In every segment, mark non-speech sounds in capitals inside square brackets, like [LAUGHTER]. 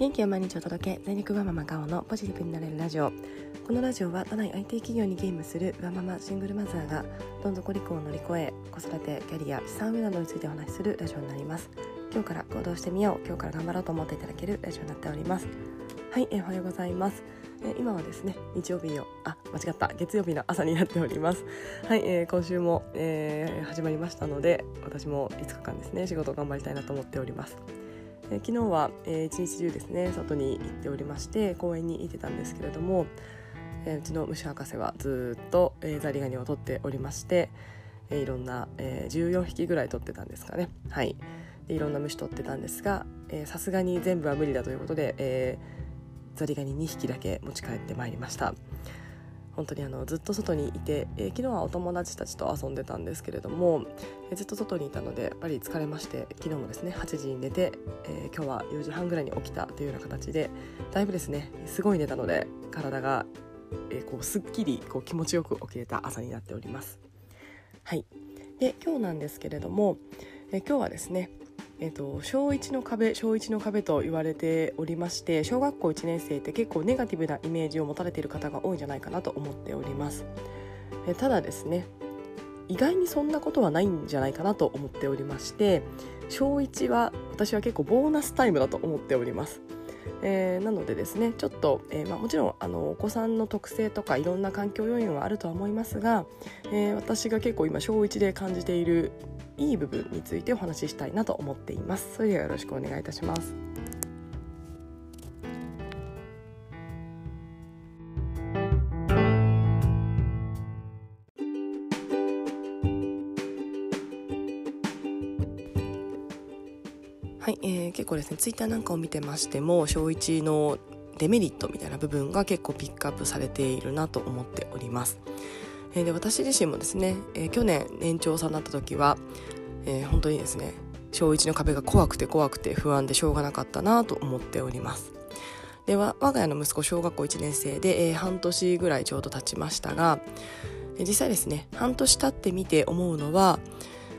元気を毎日お届け全力ワママ顔のポジティブになれるラジオ。このラジオは都内 IT 企業にゲームするワママシングルマザーがどん底離婚を乗り越え子育てキャリア資産運などについてお話しするラジオになります。今日から行動してみよう今日から頑張ろうと思っていただけるラジオになっております。はい、えー、おはようございます。え今はですね日曜日をあ間違った。月曜日の朝になっております。はい、えー、今週も、えー、始まりましたので私も5日間ですね仕事を頑張りたいなと思っております。え昨日は、えー、一日中ですね外に行っておりまして公園に行ってたんですけれども、えー、うちの虫博士はずっと、えー、ザリガニを取っておりまして、えー、いろんな、えー、14匹ぐらい取ってたんですかね。はい。でいろんな虫取ってたんですがさすがに全部は無理だということで、えー、ザリガニ2匹だけ持ち帰ってまいりました。本当にあのずっと外にいて、えー、昨日はお友達たちと遊んでたんですけれども、えー、ずっと外にいたのでやっぱり疲れまして昨日もですね8時に寝て、えー、今日は4時半ぐらいに起きたというような形でだいぶですねすごい寝たので体が、えー、こうすっきりこう気持ちよく起きれた朝になっております。はいで今日なんですけれども、えー、今日はですねえーと、小1の壁小1の壁と言われておりまして小学校1年生って結構ネガティブなイメージを持たれている方が多いんじゃないかなと思っております、え、ただですね意外にそんなことはないんじゃないかなと思っておりまして小1は私は結構ボーナスタイムだと思っております。えー、なのでですねちょっと、えーまあ、もちろんあのお子さんの特性とかいろんな環境要因はあるとは思いますが、えー、私が結構今小1で感じているいい部分についてお話ししたいなと思っていますそれではよろしくお願いいたしますはい、えー、結構ですねツイッターなんかを見てましても小1のデメリットみたいな部分が結構ピックアップされているなと思っております。えー、で私自身もですね、えー、去年年長さんになった時は、えー、本当にですね小1の壁が怖くて怖くて不安でしょうがなかったなと思っております。では我が家の息子小学校1年生で、えー、半年ぐらいちょうど経ちましたが、実際ですね半年経ってみて思うのは、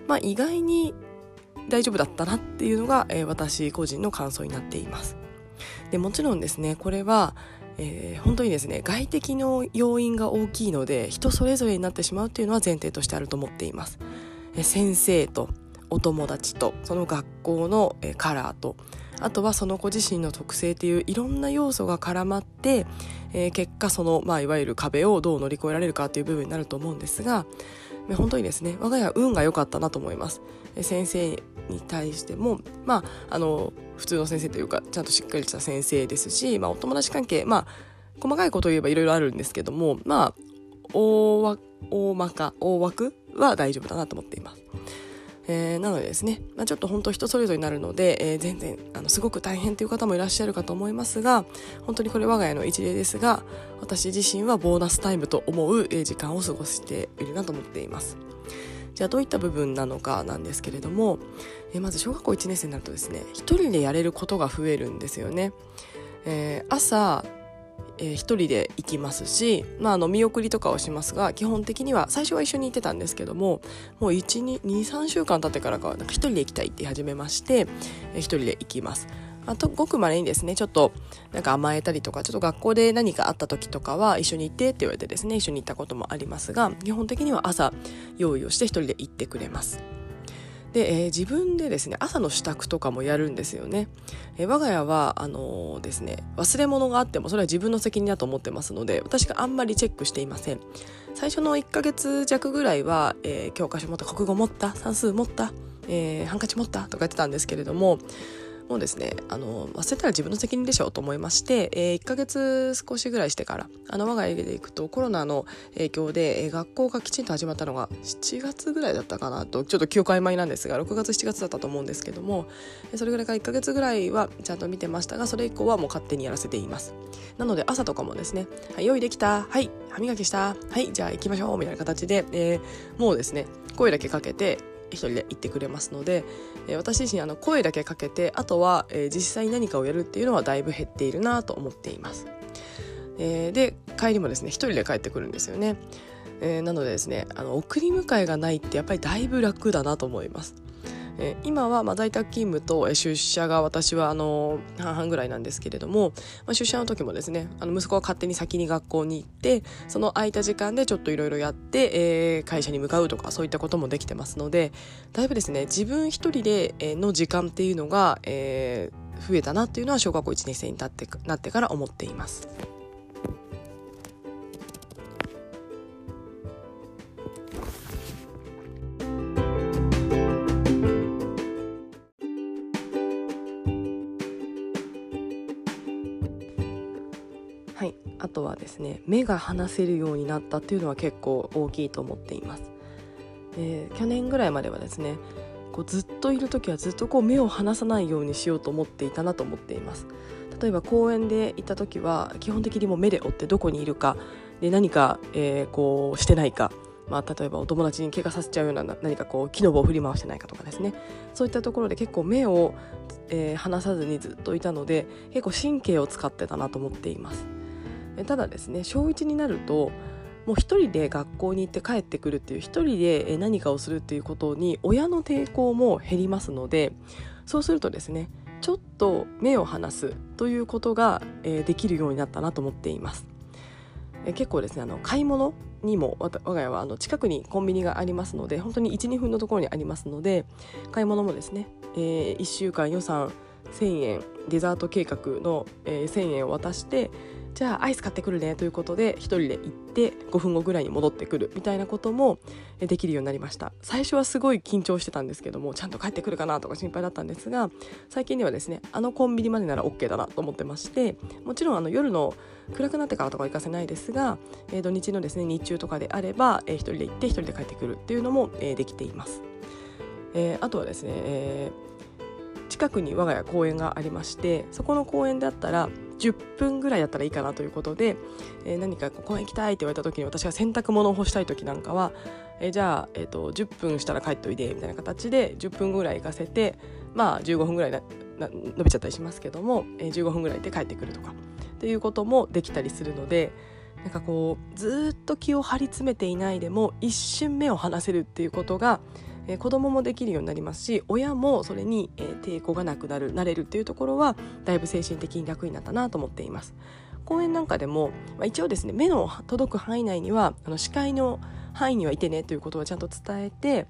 まあ、意外に大丈夫だったなっていうのが、えー、私個人の感想になっています。でもちろんですねこれはえー、本当にですね外的の要因が大きいので人それぞれになってしまうっていうのは前提としてあると思っています、先生とお友達とその学校の、カラーとあとはその子自身の特性っていういろんな要素が絡まって、えー、結果その、まあ、いわゆる壁をどう乗り越えられるかっていう部分になると思うんですが本当にですね我が家運が良かったなと思います。先生に対してもまああの普通の先生というかちゃんとしっかりした先生ですし、まあ、お友達関係まあ細かいことを言えばいろいろあるんですけどもまあ大大まか大枠は大丈夫だなと思っています。えー、なのでですね、まあ、ちょっと本当人それぞれになるので、えー、全然あのすごく大変という方もいらっしゃるかと思いますが本当にこれ我が家の一例ですが私自身はボーナスタイムと思う時間を過ごしているなと思っています。じゃあどういった部分なのかなんですけれども、えー、まず小学校1年生になるとですね一人でやれることが増えるんですよね。えー、朝えー、一人で行きますし、まあ、あの見送りとかをしますが基本的には最初は一緒に行ってたんですけどももう123週間経ってからかなんか一人で行きたいって言い始めまして、えー、一人で行きます。あとごくまれにですねちょっとなんか甘えたりとかちょっと学校で何かあった時とかは一緒に行ってって言われてですね一緒に行ったこともありますが基本的には朝用意をして一人で行ってくれます。で、えー、自分でですね朝の支度とかもやるんですよね、えー、我が家はあのー、ですね忘れ物があってもそれは自分の責任だと思ってますので私があんまりチェックしていません。最初の1ヶ月弱ぐらいは、えー、教科書持った国語持った算数持った、えー、ハンカチ持ったとか言ってたんですけれどももうですねあの忘れたら自分の責任でしょうと思いまして、えー、1ヶ月少しぐらいしてからあの我が家で行くとコロナの影響で、えー、学校がきちんと始まったのが7月ぐらいだったかなとちょっと記憶曖昧なんですが6月7月だったと思うんですけどもそれぐらいから1ヶ月ぐらいはちゃんと見てましたがそれ以降はもう勝手にやらせています。なので朝とかもですね「はい、用意できたはい歯磨きしたはいじゃあ行きましょう」みたいな形で、えー、もうですね声だけかけて一人で行ってくれますので、えー、私自身あの声だけかけてあとは、えー、実際に何かをやるっていうのはだいぶ減っているなと思っています、えー、で帰りもですね一人で帰ってくるんですよね、えー、なのでですねあの送り迎えがないってやっぱりだいぶ楽だなと思います。え今はま在宅勤務と出社が私はあの半々ぐらいなんですけれども、ま、出社の時もですねあの息子は勝手に先に学校に行ってその空いた時間でちょっといろいろやって、え、会社に向かうとかそういったこともできてますのでだいぶですね自分一人での時間っていうのが、え、増えたなっていうのは小学校1年生になってなってから思っています。ですね目が離せるようになったっていうのは結構大きいと思っています、えー、去年ぐらいまではですねこうずっといる時はずっとこう目を離さないようにしようと思っていたなと思っています。例えば公園でいた時は基本的にも目で追ってどこにいるかで何か、えー、こうしてないか。まあ、例えばお友達に怪我させちゃうような何かこう木の棒を振り回してないかとかですね。そういったところで結構目を、えー、離さずにずっといたので結構神経を使ってたなと思っています。ただですね小1になるともう一人で学校に行って帰ってくるっていう一人で何かをするっていうことに親の抵抗も減りますのでそうするとですねちょっと目を離すということが、できるようになったなと思っています。結構ですねあの買い物にも我が家はあの近くにコンビニがありますので本当に12分のところにありますので買い物もですね、えー、1週間予算1000円デザート計画の、えー、1000円を渡してじゃあアイス買ってくるねということで1人で行って5分後ぐらいに戻ってくるみたいなこともできるようになりました。最初はすごい緊張してたんですけどもちゃんと帰ってくるかなとか心配だったんですが最近ではですねあのコンビニまでなら OK だなと思ってましてもちろんあの夜の暗くなってからとか行かせないですが、えー、土日のですね日中とかであれば、えー、1人で行って1人で帰ってくるっていうのも、えー、できています、えー、あとはですね、えー、近くに我が家公園がありましてそこの公園であったら10分ぐらいだったらいいかなということで、えー、何か公園行きたいって言われた時に私が洗濯物を干したい時なんかは、えー、じゃあ、えーと、10分したら帰っといでみたいな形で10分ぐらい行かせてまあ15分ぐらいな伸びちゃったりしますけども、えー、15分ぐらいで帰ってくるとかっていうこともできたりするのでなんかこうずっと気を張り詰めていないでも一瞬目を離せるっていうことがえー、子供もできるようになりますし親もそれに、えー、抵抗がなくなるなれるっていうところはだいぶ精神的に楽になったなと思っています。公園なんかでも、まあ、一応ですね目の届く範囲内にはあの視界の範囲にはいてねということをちゃんと伝えて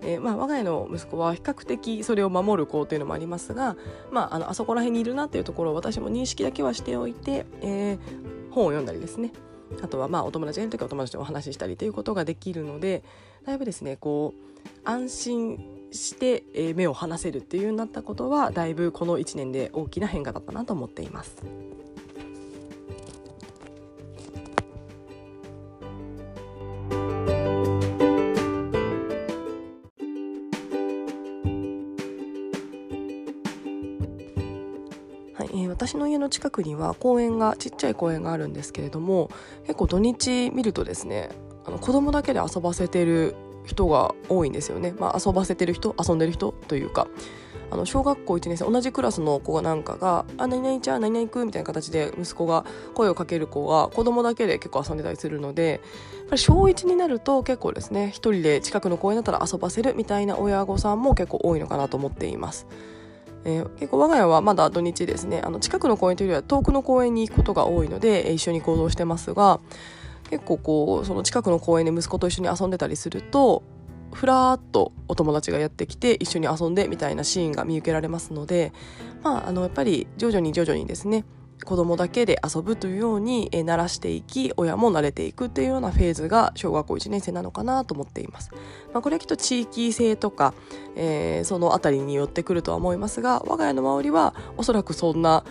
えー、まあ、我が家の息子は比較的それを守る子というのもありますが、まあ、あのあそこら辺にいるなっていうところを私も認識だけはしておいて、えー、本を読んだりですね。あとはまあお友達がいる時はお友達とお話ししたりということができるのでだいぶですねこう安心して目を離せるっていうようになったことはだいぶこの1年で大きな変化だったなと思っています。私の家の近くには公園がちっちゃい公園があるんですけれども結構土日見るとですねあの子供だけで遊ばせてる人が多いんですよね、まあ、遊ばせてる人遊んでる人というかあの小学校1年生同じクラスの子なんかが「あ何々ちゃん何々行く」みたいな形で息子が声をかける子が子供だけで結構遊んでたりするのでやっぱり小1になると結構ですね一人で近くの公園だったら遊ばせるみたいな親御さんも結構多いのかなと思っています。えー、結構我が家はまだ土日ですねあの近くの公園というよりは遠くの公園に行くことが多いので、えー、一緒に行動してますが結構こうその近くの公園で息子と一緒に遊んでたりするとふらっとお友達がやってきて一緒に遊んでみたいなシーンが見受けられますので、まあ、あのやっぱり徐々に徐々にですね子供だけで遊ぶというように、え慣らしていき親も慣れていくっていうようなフェーズが小学校1年生なのかなと思っています。まあ、これはきっと地域性とか、えー、その辺りによってくるとは思いますが我が家の周りはおそらくそんな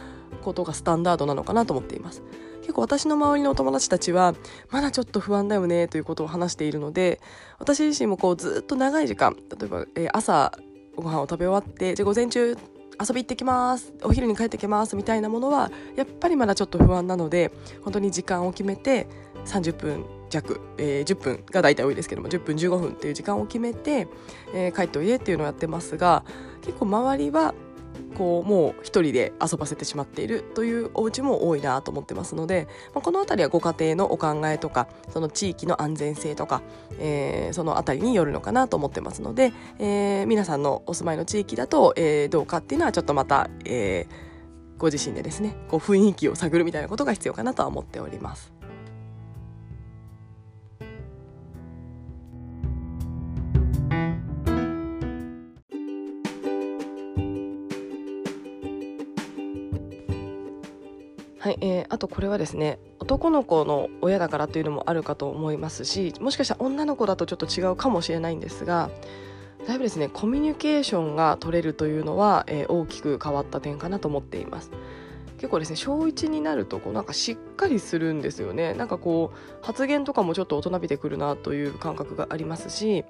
ことがスタンダードなのかなと思っています。結構私の周りのお友達たちはまだちょっと不安だよねということを話しているので私自身もこうずっと長い時間例えば、えー、朝ご飯を食べ終わってじゃ午前中遊び行ってきますお昼に帰ってきますみたいなものはやっぱりまだちょっと不安なので本当に時間を決めて30分弱、えー、10分が大体多いですけども10分15分っていう時間を決めて、えー、帰っておいでっていうのをやってますが結構周りはこうもう一人で遊ばせてしまっているというお家も多いなと思ってますので、まあ、この辺りはご家庭のお考えとかその地域の安全性とか、えー、その辺りによるのかなと思ってますので、えー、皆さんのお住まいの地域だと、えー、どうかっていうのはちょっとまた、えー、ご自身でですねこう雰囲気を探るみたいなことが必要かなとは思っております。はい、えー、あとこれはですね男の子の親だからというのもあるかと思いますしもしかしたら女の子だとちょっと違うかもしれないんですがだいぶですねコミュニケーションが取れるというのは、えー、大きく変わった点かなと思っています。結構ですね小1になるとこうなんかしっかりするんですよね。なんかこう発言とかもちょっと大人びてくるなという感覚がありますし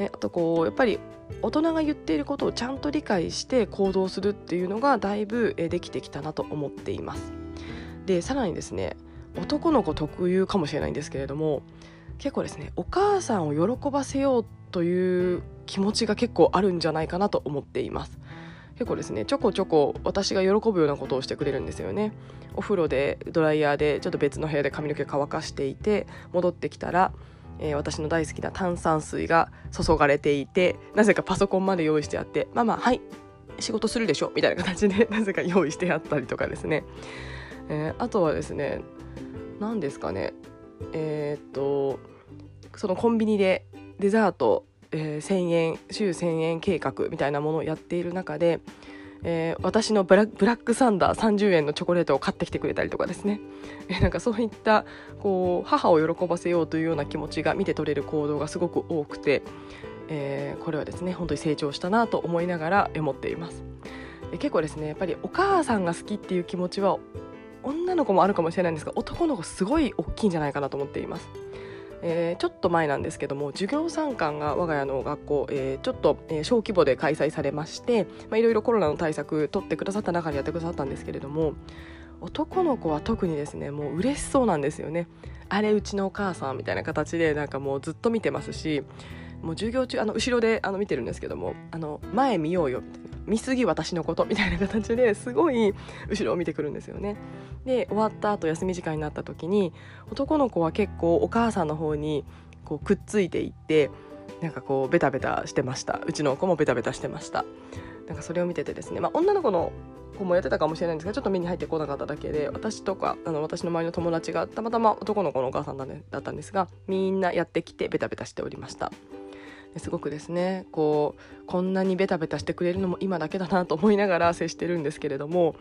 えあとこうやっぱり大人が言っていることをちゃんと理解して行動するっていうのがだいぶできてきたなと思っています。でさらにですね男の子特有かもしれないんですけれども結構ですねお母さんを喜ばせようという気持ちが結構あるんじゃないかなと思っています。結構ですねちょこちょこ私が喜ぶようなことをしてくれるんですよね。お風呂でドライヤーでちょっと別の部屋で髪の毛乾かしていて戻ってきたらえー、私の大好きな炭酸水が注がれていてなぜかパソコンまで用意してあって「ママはい仕事するでしょ」みたいな形で [LAUGHS] なぜか用意してあったりとかですね。えー、あとはですね何ですかねえー、っとそのコンビニでデザート、えー、1000円週1000円計画みたいなものをやっている中で、えー、私のブラックサンダー30円のチョコレートを買ってきてくれたりとかですね、えー、なんかそういったこう母を喜ばせようというような気持ちが見て取れる行動がすごく多くて、えー、これはですね本当に成長したなと思いながら思っています。結構ですねやっぱりお母さんが好きっていう気持ちは女の子もあるかもしれないんですが男の子すごい大きいんじゃないかなと思っています。えー、ちょっと前なんですけども授業参観が我が家の学校、えー、ちょっと、小規模で開催されましていろいろコロナの対策取ってくださった中でやってくださったんですけれども男の子は特にですねもう嬉しそうなんですよねあれうちのお母さんみたいな形でなんかもうずっと見てますしもう授業中あの後ろであの見てるんですけどもあの前見ようよみたいな見すぎ私のことみたいな形ですごい後ろを見てくるんですよね。で終わった後休み時間になった時に男の子は結構お母さんの方にこうくっついていってなんかこうベタベタしてました。うちの子もベタベタしてました。なんかそれを見ててですね、まあ、女の子の子もやってたかもしれないんですがちょっと目に入ってこなかっただけで私とかあの私の周りの友達がたまたま男の子のお母さんだ,、ね、だったんですがみんなやってきてベタベタしておりました。すごくですねこうこんなにベタベタしてくれるのも今だけだなと思いながら接してるんですけれども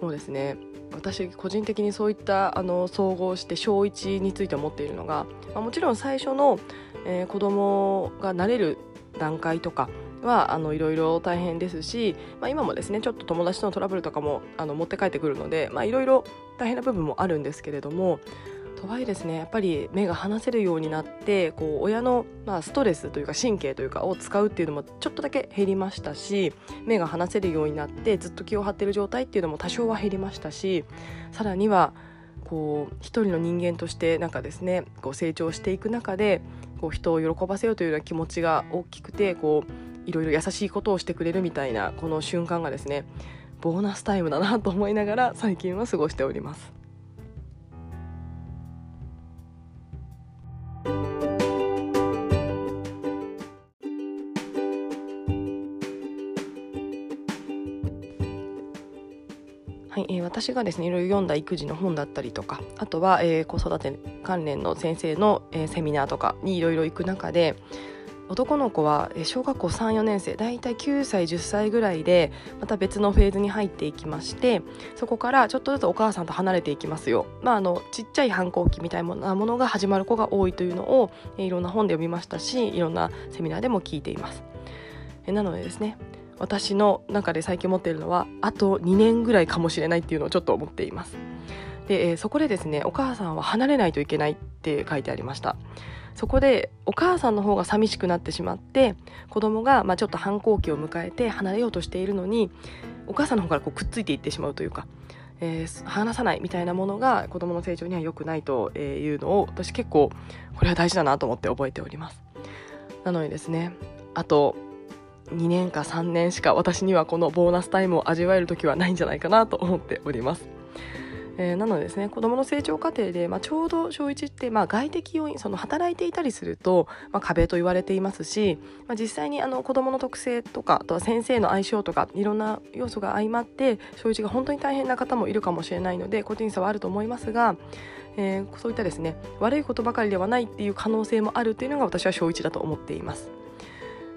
もうですね私個人的にそういったあの総合して小1について思っているのが、まあ、もちろん最初の、えー、子供が慣れる段階とかはあのいろいろ大変ですし、まあ、今もですねちょっと友達とのトラブルとかもあの持って帰ってくるのでいろいろ大変な部分もあるんですけれどもとはいですねやっぱり目が離せるようになってこう親の、まあ、ストレスというか神経というかを使うっていうのもちょっとだけ減りましたし目が離せるようになってずっと気を張ってる状態っていうのも多少は減りましたしさらにはこう一人の人間としてなんかですねこう成長していく中でこう人を喜ばせようというような気持ちが大きくてこういろいろ優しいことをしてくれるみたいなこの瞬間がですねボーナスタイムだなと思いながら最近は過ごしております。私がですねいろいろ読んだ育児の本だったりとかあとは、えー、子育て関連の先生の、えー、セミナーとかにいろいろ行く中で男の子は小学校34年生だいたい9歳10歳ぐらいでまた別のフェーズに入っていきましてそこからちょっとずつお母さんと離れていきますよ、まあ、あのちっちゃい反抗期みたいなものが始まる子が多いというのをいろんな本で読みましたしいろんなセミナーでも聞いています。なのでですね私の中で最近思っているのはあと2年ぐらいかもしれないっていうのをちょっと思っています。で、えー、そこでですねお母さんは離れないといけないって書いてありました。そこでお母さんの方が寂しくなってしまって子供がまが、あ、ちょっと反抗期を迎えて離れようとしているのにお母さんの方からこうくっついていってしまうというか、えー、話さないみたいなものが子供の成長には良くないというのを私結構これは大事だなと思って覚えております。なのでですねあと2年か3年しか私にはこのボーナスタイムを味わえる時はないんじゃないかなと思っております。えー、なのでですね子どもの成長過程で、まあ、ちょうど小1って、まあ、外的要因その働いていたりすると、まあ、壁と言われていますし、まあ、実際にあの子どもの特性とかあとは先生の相性とかいろんな要素が相まって小1が本当に大変な方もいるかもしれないので個人差はあると思いますが、えー、そういったですね悪いことばかりではないっていう可能性もあるっていうのが私は小1だと思っています。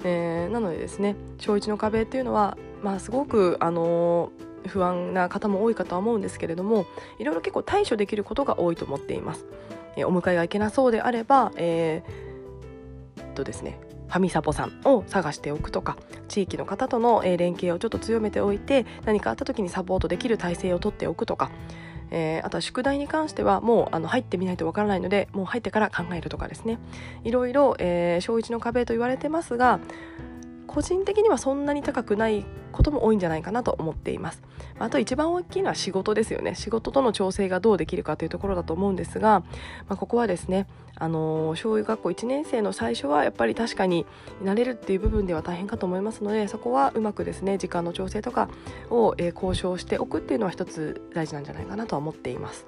えー、なのでですね小1の壁っていうのは、まあ、すごく、あのー、不安な方も多いかとは思うんですけれどもいろいろ結構対処できることが多いと思っています。えー、お迎えがいけなそうであれば、えー、とですねファミサポさんを探しておくとか地域の方との連携をちょっと強めておいて何かあった時にサポートできる体制をとっておくとかえー、あとは宿題に関してはもうあの入ってみないとわからないのでもう入ってから考えるとかですね。いろいろ、えー、小1の壁と言われてますが個人的にはそんなに高くないことも多いんじゃないかなと思っていますあと一番大きいのは仕事ですよね仕事との調整がどうできるかというところだと思うんですが、まあ、ここはですねあの小学校1年生の最初はやっぱり確かに慣れるっていう部分では大変かと思いますのでそこはうまくですね時間の調整とかを、え、交渉しておくっていうのは一つ大事なんじゃないかなとは思っています。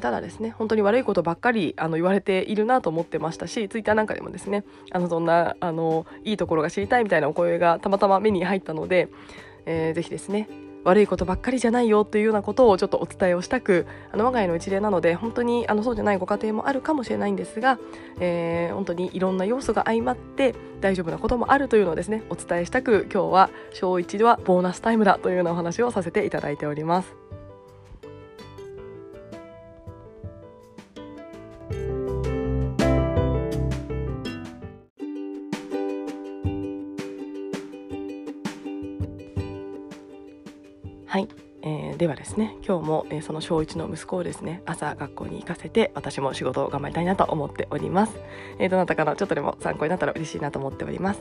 ただですね本当に悪いことばっかりあの言われているなと思ってましたしツイッターなんかでもですねあのそんなあのいいところが知りたいみたいなお声がたまたま目に入ったので、えー、ぜひですね悪いことばっかりじゃないよというようなことをちょっとお伝えをしたくあの我が家の一例なので本当にあのそうじゃないご家庭もあるかもしれないんですが、えー、本当にいろんな要素が相まって大丈夫なこともあるというのをですねお伝えしたく今日は小1ではボーナスタイムだというようなお話をさせていただいております。はい、えー、ではですね今日も、えー、その小1の息子をですね朝学校に行かせて私も仕事を頑張りたいなと思っております、えー、どなたかのちょっとでも参考になったら嬉しいなと思っております。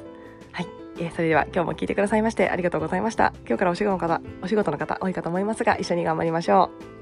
はい、えー、それでは今日も聞いてくださいましてありがとうございました。今日からお仕事の方お仕事の方多いかと思いますが一緒に頑張りましょう。